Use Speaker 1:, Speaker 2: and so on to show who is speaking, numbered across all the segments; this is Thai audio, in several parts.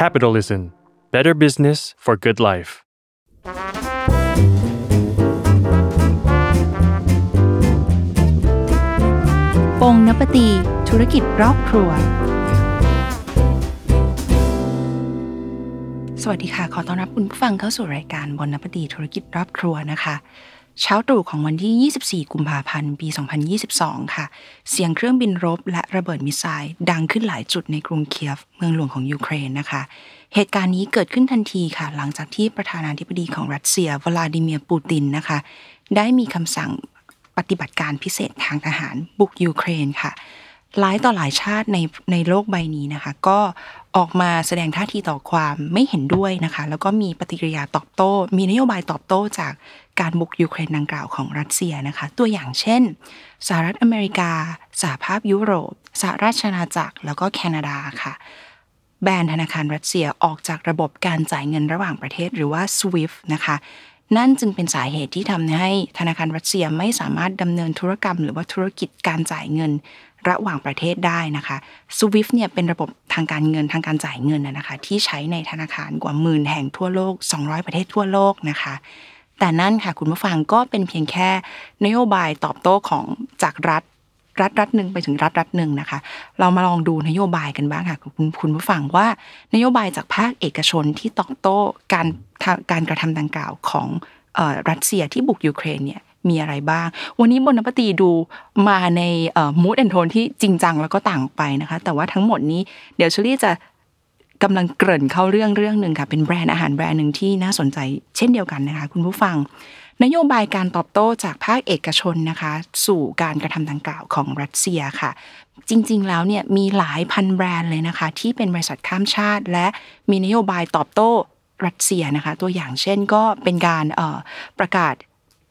Speaker 1: Capitalism Better Business for Good Life
Speaker 2: Bon Appétit ธุรกิจรอบครัว สวัสดีค่ะ ขอต้อนรับคุณผู้ฟังเข้าสู่รายการ Bon Appétit ธุรกิจรอบครัวนะคะ เช้าตรู่ของวันที่ 24 กุมภาพันธ์ปี 2022 ค่ะ เสียงเครื่องบินรบและระเบิด missile ดังขึ้นหลายจุดในกรุงเคียฟ เมืองหลวงของยูเครนนะคะ เหตุการณ์นี้เกิดขึ้นทันทีค่ะ หลังจากที่ประธานาธิบดีของรัสเซียวลาดิเมียร์ปูตินนะคะ ได้มีคำสั่งปฏิบัติการพิเศษทางทหารบุกยูเครนค่ะ หลายต่อหลายชาติในในโลกใบนี้นะคะ ก็ออกมาแสดงท่าทีต่อความไม่เห็นด้วยนะคะ แล้วก็มีปฏิกิริยาตอบโต้ มีนโยบายตอบโต้จากการบุกยูเครนดังกล่าวของรัสเซียนะคะ ตัวอย่างเช่นสหรัฐอเมริกาสหภาพยุโรปสหราชอาณาจักรแล้วก็แคนาดาค่ะ แบนธนาคารรัสเซียออกจากระบบการจ่ายเงินระหว่างประเทศหรือว่า SWIFT นะคะนั่นจึงเป็นสาเหตุที่ทำให้ธนาคารรัสเซียไม่สามารถดำเนินธุรกรรม หรือว่าธุรกิจการจ่ายเงิน ระหว่างประเทศได้นะคะ SWIFT เนี่ยเป็นระบบทางการเงินทางการจ่ายเงินนะคะ ที่ใช้ในธนาคารกว่าหมื่นแห่งทั่วโลก 200 ประเทศทั่วโลกนะคะ แต่นั่นค่ะคุณผู้ฟังก็เป็นเพียงแค่นโยบายตอบโต้ของจากรัฐรัฐรัฐหนึ่งไปถึงรัฐรัฐหนึ่งนะคะ เรามาลองดูนโยบายกันบ้างค่ะคุณคุณผู้ฟังว่านโยบายจากภาคเอกชนที่ตอบโต้การการกระทำดังกล่าวของรัสเซียที่บุกยูเครนเนี่ย มีอะไรบ้าง วันนี้ Bon Appétit ดูมาใน mood and tone ที่จริงจังแล้วก็ต่างไปนะคะ แต่ว่าทั้งหมดนี้เดี๋ยวเชอรี่จะกำลังเกริ่นเข้าเรื่องเรื่องหนึ่งค่ะ เป็นแบรนด์อาหารแบรนด์หนึ่งที่น่าสนใจเช่นเดียวกันนะคะ คุณผู้ฟัง นโยบายการตอบโต้จากภาคเอกชนนะคะ สู่การกระทำดังกล่าวของรัสเซียค่ะ จริง ๆ แล้วเนี่ยมีหลายพันแบรนด์เลยนะคะ ที่เป็นบริษัทข้ามชาติ และมีนโยบายตอบโต้รัสเซียนะคะ ตัวอย่างเช่นก็เป็นการประกาศ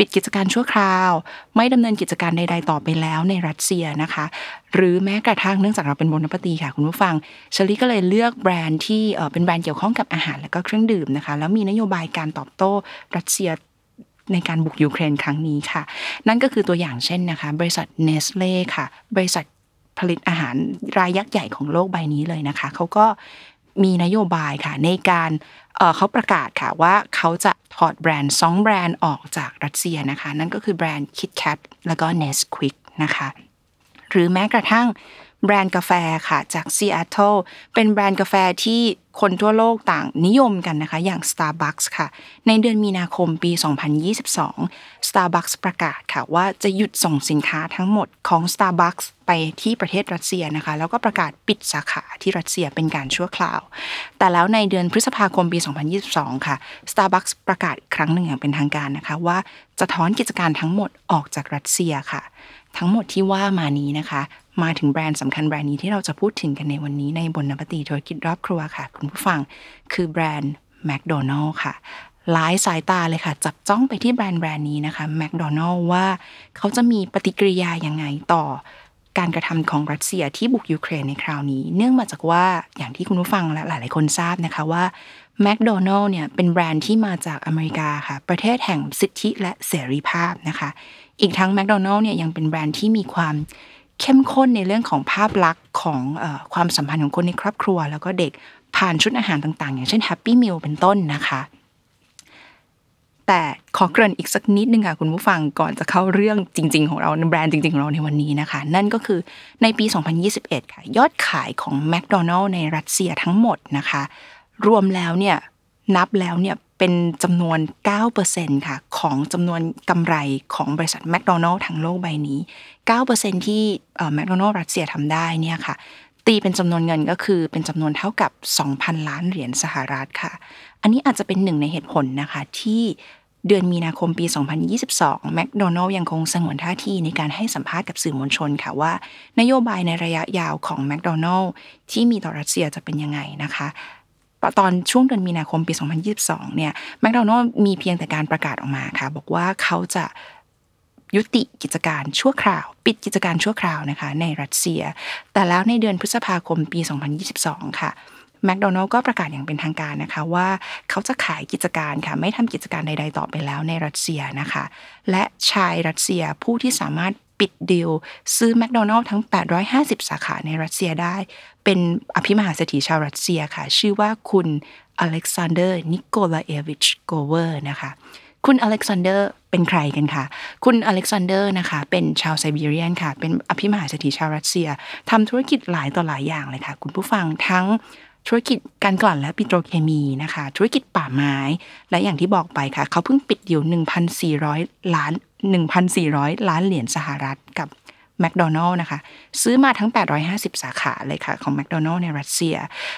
Speaker 2: ปิดกิจการชั่วคราว ไม่ดำเนินกิจการใด ๆ ต่อไปแล้วในรัสเซียนะคะ หรือแม้กระทั่งเนื่องจากเราเป็นบนนปตีค่ะคุณผู้ฟังเชลี่ก็เลยเลือกแบรนด์ที่เป็นแบรนด์เกี่ยวข้องกับอาหารและก็เครื่องดื่มนะคะ แล้วมีนโยบายการตอบโต้รัสเซียในการบุกยูเครนครั้งนี้ค่ะ นั่นก็คือตัวอย่างเช่นนะคะ บริษัทเนสเล่ค่ะ บริษัทผลิตอาหารรายยักษ์ใหญ่ของโลกใบนี้เลยนะคะ เขาก็มีนโยบายค่ะในการ เขาประกาศค่ะว่าเขาจะถอดแบรนด์สองแบรนด์ออกจากรัสเซียนะคะ นั่นก็คือแบรนด์ KitKat แล้วก็ Nesquik นะคะ หรือแม้กระทั่ง แบรนด์กาแฟค่ะจากซีแอตเทิลเป็นแบรนด์กาแฟที่คนทั่วโลกต่างนิยมกันนะคะ อย่าง Starbucks ค่ะ ในเดือนมีนาคมปี 2022 Starbucks ประกาศค่ะว่าจะหยุดส่งสินค้าทั้งหมดของ Starbucks ไปที่ประเทศรัสเซียนะคะ แล้วก็ประกาศปิดสาขาที่รัสเซียเป็นการชั่วคราว แต่แล้วในเดือนพฤษภาคมปี 2022 ค่ะ Starbucks ประกาศครั้งหนึ่งอย่างเป็นทางการนะคะ ว่าจะถอนกิจการทั้งหมดออกจากรัสเซียค่ะ ทั้งหมดที่ว่ามานี้นะคะ มาถึงแบรนด์สำคัญแบรนด์นี้ที่เราจะพูดถึงกันในวันนี้ในบนนปตีธุรกิจรอบครัวค่ะ คุณผู้ฟังคือแบรนด์แมคโดนัลล์ค่ะหลายสายตาเลยค่ะ จับจ้องไปที่แบรนด์แบรนด์นี้นะคะแมคโดนัลล์ว่าเขาจะมีปฏิกิริยายังไงต่อการกระทำของรัสเซียที่บุกยูเครนในคราวนี้ เนื่องมาจากว่าอย่างที่คุณผู้ฟังและหลายๆคนทราบนะคะว่าแมคโดนัลล์เนี่ยเป็นแบรนด์ที่มาจากอเมริกาค่ะ ประเทศแห่งสิทธิและเสรีภาพนะคะ อีกทั้งแมคโดนัลล์เนี่ยยังเป็นแบรนด์ที่มีความ เข้มข้นในเรื่องของภาพลักษณ์ของความสัมพันธ์ของคนในครอบครัว แล้วก็เด็กผ่านชุดอาหารต่างๆ อย่างเช่นแฮปปี้มิลเป็นต้นนะคะแต่ขอเกริ่นอีกสักนิดนึงค่ะคุณผู้ฟังก่อนจะเข้าเรื่องจริง ๆ ของเราแบรนด์จริง ๆ ของเราในวันนี้นะคะ นั่นก็คือในปี 2021 ค่ะยอดขายของแมคโดนัลล์ในรัสเซียทั้งหมดนะคะ รวมแล้วเนี่ยนับแล้วเนี่ย เป็นจำนวน 9%ค่ะของจำนวนกำไรของบริษัทแมคโดนัลล์ทั้งโลกใบนี้ 9%ที่แมคโดนัลล์รัสเซียทำได้เนี่ยค่ะตีเป็นจำนวนเงินก็คือเป็นจำนวนเท่ากับ 2,000 ล้านเหรียญสหรัฐค่ะ อันนี้อาจจะเป็นหนึ่งในเหตุผลนะคะที่เดือนมีนาคมปี 2022 แมคโดนัลล์ยังคงสงวนท่าทีในการให้สัมภาษณ์กับสื่อมวลชนค่ะว่า นโยบายในระยะยาวของแมคโดนัลล์ที่มีต่อรัสเซียจะเป็นยังไงนะคะ ตอนช่วงเดือนมีนาคมปี 2022 เนี่ยแมคโดนัลล์มีเพียงแต่การประกาศออกมาค่ะ บอกว่าเขาจะยุติกิจการชั่วคราว ปิดกิจการชั่วคราวนะคะ ในรัสเซีย แต่แล้วในเดือนพฤษภาคมปี 2022 ค่ะแมคโดนัลล์ก็ประกาศอย่างเป็นทางการนะคะว่าเขาจะขายกิจการค่ะไม่ทำกิจการใด ๆ ต่อไปแล้วในรัสเซียนะคะ และชายรัสเซียผู้ที่สามารถ ปิดดีลซื้อแมคโดนัลล์ทั้ง 850 สาขาในรัสเซียได้ เป็นอภิมหาเศรษฐีชาวรัสเซียค่ะ ชื่อว่าคุณอเล็กซานเดอร์นิโคลาเอวิชโกวอร์นะคะคุณอเล็กซานเดอร์เป็นใครกันคะ คุณอเล็กซานเดอร์นะคะ เป็นชาว Siberian ค่ะ เป็นอภิมหาเศรษฐีชาวรัสเซียทำธุรกิจหลายต่อหลายอย่างเลยค่ะ คุณผู้ฟังทั้ง ธุรกิจการกลั่นและปิโตรเคมีนะคะ ธุรกิจป่าไม้ และอย่างที่บอกไปค่ะ เขาเพิ่งปิดดีล1,400 ล้าน 1,400 ล้านเหรียญสหรัฐกับแมคโดนัลล์นะคะ ซื้อมาทั้ง 850 สาขาเลยค่ะ ของแมคโดนัลล์ในรัสเซีย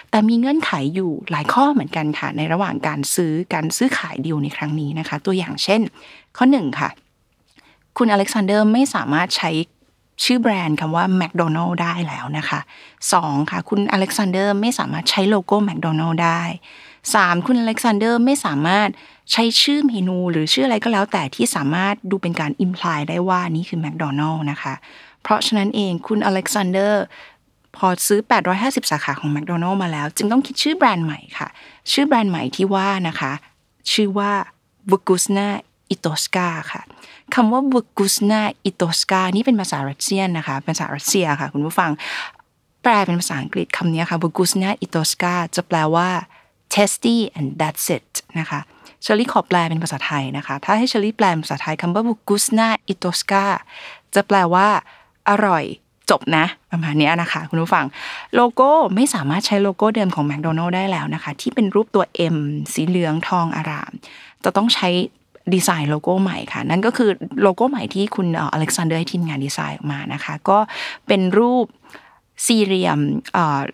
Speaker 2: แต่มีเงื่อนไขอยู่หลายข้อเหมือนกันค่ะ ในระหว่างการซื้อการซื้อขายดีลในครั้งนี้นะคะ ตัวอย่างเช่น ข้อหนึ่งค่ะ คุณอเล็กซานเดอร์ไม่สามารถใช้ ชื่อแบรนด์คำว่าแมคโดนัลได้แล้วนะคะสองค่ะคุณอเล็กซานเดอร์ไม่สามารถใช้โลโก้แมคโดนัลได้สามคุณอเล็กซานเดอร์ไม่สามารถใช้ชื่อเมนู หรือชื่ออะไรก็แล้วแต่ที่สามารถดูเป็นการ imply ได้ว่านี่คือแมคโดนัลนะคะ เพราะฉะนั้นเองคุณอเล็กซานเดอร์พอซื้อ 850 สาขาของแมคโดนัลมาแล้ว จึงต้องคิดชื่อแบรนด์ใหม่ค่ะ ชื่อแบรนด์ใหม่ที่ว่านะคะ ชื่อว่า v u g u s n a i t o s k a ค่ะคำว่า v u g u s n a i t o s k a นี่เป็นภาษารัสเซียนะคะเป็นภาษารัสเซียค่ะ คุณผู้ฟัง แปลเป็นภาษาอังกฤษคำนี้ค่ะ v u g u s n a i t o s k a จะแปลว่า tasty and that's it นะคะเชอรี่ขอแปลเป็นภาษาไทยนะคะ ถ้าให้เชอรี่แปลเป็นภาษาไทยคำว่า v u g u s n a i t o s k a จะแปลว่า อร่อยจบนะประมาณนี้นะคะ คุณผู้ฟังโลโก้ไม่สามารถใช้โลโก้เดิมของแมคโดนัลล์ได้แล้วนะคะ ที่เป็นรูปตัว M สีเหลืองทองอร่าม จะต้องใช้ ดีไซน์โลโก้ใหม่ค่ะ นั่นก็คือโลโก้ใหม่ที่คุณอเล็กซานเดอร์ให้ทีมงานดีไซน์ออกมานะคะ ก็เป็นรูปสี่เหลี่ยม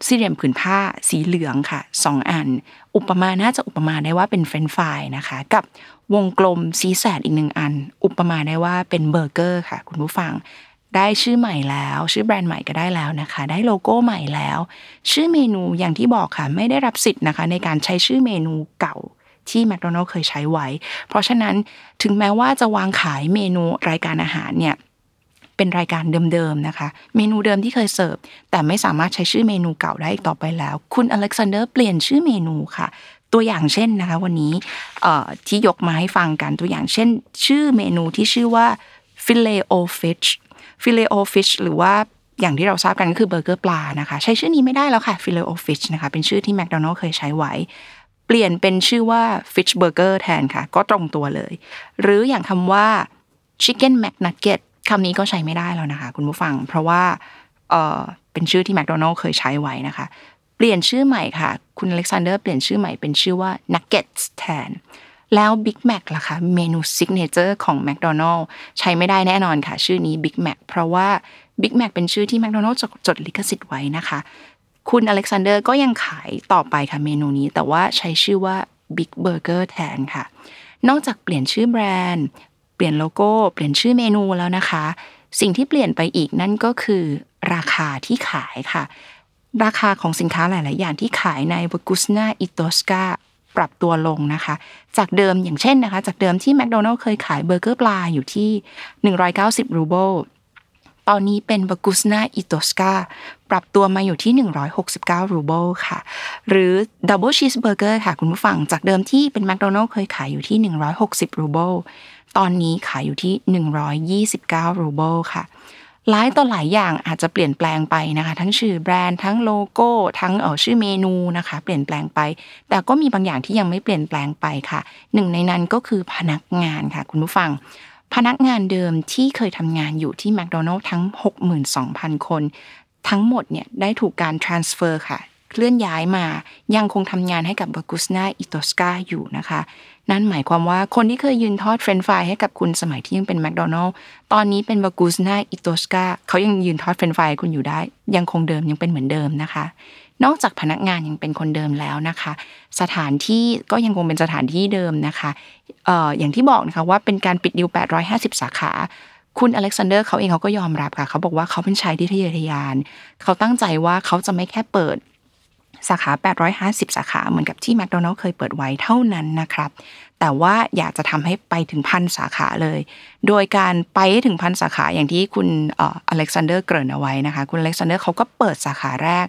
Speaker 2: สี่เหลี่ยมผืนผ้าสีเหลืองค่ะสองอัน อุปมาน่าจะอุปมาได้ว่าเป็นเฟรนช์ฟรายนะคะ กับวงกลมสีแสดอีกหนึ่งอัน อุปมาได้ว่าเป็นเบอร์เกอร์ค่ะ คุณผู้ฟังได้ชื่อใหม่แล้ว ชื่อแบรนด์ใหม่ก็ได้แล้วนะคะ ได้โลโก้ใหม่แล้ว ชื่อเมนูอย่างที่บอกค่ะ ไม่ได้รับสิทธิ์นะคะ ในการใช้ชื่อเมนูเก่า ที่แมคโดนัลล์เคยใช้ไว้ เพราะฉะนั้นถึงแม้ว่าจะวางขายเมนูรายการอาหารเนี่ยเป็นรายการเดิมๆนะคะ เมนูเดิมที่เคยเสิร์ฟ แต่ไม่สามารถใช้ชื่อเมนูเก่าได้อีกต่อไปแล้ว คุณอเล็กซานเดอร์เปลี่ยนชื่อเมนูค่ะ ตัวอย่างเช่นนะคะ วันนี้ที่ยกมาให้ฟังกันตัวอย่างเช่น ชื่อเมนูที่ชื่อว่า filet o fish filet o fish หรือว่าอย่างที่เราทราบกันก็คือเบอร์เกอร์ปลานะคะ ใช้ชื่อนี้ไม่ได้แล้วค่ะ filet o fish นะคะเป็นชื่อที่แมคโดนัลล์เคยใช้ไว้ เปลี่ยนเป็นชื่อว่า fish burger แทนค่ะ ก็ตรงตัวเลย หรืออย่างคำว่า chicken mcnugget คำนี้ก็ใช้ไม่ได้แล้วนะคะ คุณผู้ฟัง เพราะว่าเออเป็นชื่อที่แมคโดนัลล์เคยใช้ไว้นะคะ เปลี่ยนชื่อใหม่ค่ะ คุณอเล็กซานเดอร์เปลี่ยนชื่อใหม่เป็นชื่อว่า nuggets แทนแล้ว Big Mac ล่ะคะเมนู signature ของ McDonald ใช้ไม่ได้แน่นอนค่ะ ชื่อนี้ Big Mac เพราะว่า Big Mac เป็นชื่อที่ McDonald จดจดลิขสิทธิ์ไว้นะคะ คุณอเล็กซานเดอร์ก็ยังขายต่อไปค่ะเมนูนี้ แต่ว่าใช้ชื่อว่า Big Burger แทนค่ะ นอกจากเปลี่ยนชื่อแบรนด์ เปลี่ยนโลโก้ เปลี่ยนชื่อเมนูแล้วนะคะ สิ่งที่เปลี่ยนไปอีกนั่นก็คือราคาที่ขายค่ะ ราคาของสินค้าหลาย ๆ อย่างที่ขายใน Vkusno i tochka ปรับตัวลงนะคะ จากเดิมอย่างเช่นนะคะ จากเดิมที่แมคโดนัลด์เคยขายเบอร์เกอร์ปลาอยู่ที่ 190 รูเบิล ตอนนี้เป็น Vkusno i tochka ปรับตัวมาอยู่ที่ 169 รูเบิลค่ะ หรือดับเบิลชีสเบอร์เกอร์ค่ะ คุณผู้ฟังจากเดิมที่เป็นแมคโดนัลด์เคยขายอยู่ที่ 160 รูเบิลตอนนี้ขายอยู่ที่ 129 รูเบิลค่ะหลายต่อหลายอย่างอาจจะเปลี่ยนแปลงไปนะคะ ทั้งชื่อแบรนด์ทั้งโลโก้ทั้งเออชื่อเมนูนะคะ เปลี่ยนแปลงไป แต่ก็มีบางอย่างที่ยังไม่เปลี่ยนแปลงไปค่ะ หนึ่งในนั้นก็คือพนักงานค่ะ คุณผู้ฟัง พนักงานเดิมที่เคยทำงานอยู่ที่แมคโดนัลด์ทั้ง 62,000 คน ทั้งหมดเนี่ยได้ถูกการ transfer ค่ะ เคลื่อนย้ายมายังคงทำงานให้กับ Vkusno i tochka อยู่นะคะ นั่นหมายความว่าคนที่เคยยืนทอดเฟรนฟรายให้กับคุณสมัยที่ยังเป็นแมคโดนัลด์ตอนนี้เป็น Vkusno i tochka เขายังยืนทอดเฟรนฟรายคุณอยู่ได้ ยังคงเดิมยังเป็นเหมือนเดิมนะคะ นอกจากพนักงานยังเป็นคนเดิมแล้วนะคะ สถานที่ก็ยังคงเป็นสถานที่เดิมนะคะเอ่ออย่างที่บอกนะคะว่าเป็นการปิดดิว 850 สาขาคุณอเล็กซานเดอร์เขาเองเขาก็ยอมรับค่ะ เขาบอกว่าเขาเป็นชายที่ทะเยอทะยาน เขาตั้งใจว่าเขาจะไม่แค่เปิดสาขา 850 สาขาเหมือนกับที่แมคโดนัลด์เคยเปิดไว้เท่านั้นนะครับ แต่ว่าอยากจะทำให้ไปถึงพันสาขาเลย โดยการไปถึงพันสาขาอย่างที่คุณอเล็กซานเดอร์เกริ่นเอาไว้นะคะ คุณอเล็กซานเดอร์เขาก็เปิดสาขาแรก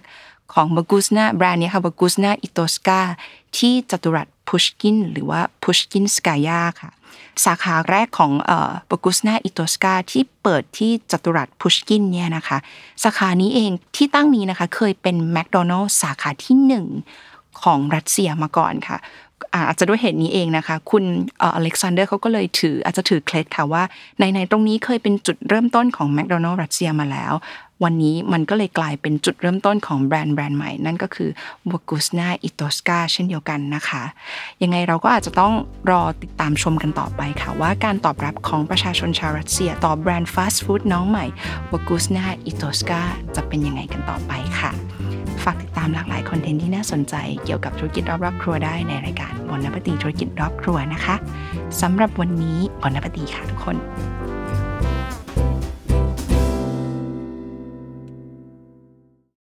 Speaker 2: ของบากุสนาแบรนด์นี้ค่ะบากุสนาอิโตสกาที่จตุรัสพุชกินหรือว่าพุชกินสกายาค่ะ สาขาแรกของเอ่อบกุสนาอิโตสกาที่เปิดที่จัตุรัสพุชกินเนี่ยนะคะ สาขานี้เองที่ตั้งนี้นะคะเคยเป็นแมคโดนัลล์สาขาที่หนึ่งของรัสเซียมาก่อนค่ะอาจจะด้วยเหตุนี้เองนะคะ คุณอเล็กซานเดอร์เขาก็เลยถืออาจจะถือเคล็ดค่ะว่าในๆตรงนี้เคยเป็นจุดเริ่มต้นของแมคโดนัลล์รัสเซียมาแล้ว วันนี้มันก็เลยกลายเป็นจุดเริ่มต้นของแบรนด์แบรนด์ใหม่ นั่นก็คือ b o g u s n a i t o s k a เช่นเดียวกันนะคะ ยังไงเราก็อาจจะต้องรอติดตามชมกันต่อไปค่ะ ว่าการตอบรับของประชาชนชาวรัสเซียต่อแบรนด์ฟาสต์ฟู้ดน้องใหม่ b o g u s n a i t o s k a จะเป็นยังไงกันต่อไปค่ะฝากติดตามหลากหลายคอนเทนต์ที่น่าสนใจเกี่ยวกับธุรกิจรอบรอบครัวได้ในรายการบนนปตีธุรกิจรอบครัวนะคะสำหรับวันนี้บนนปตีค่ะทุกคน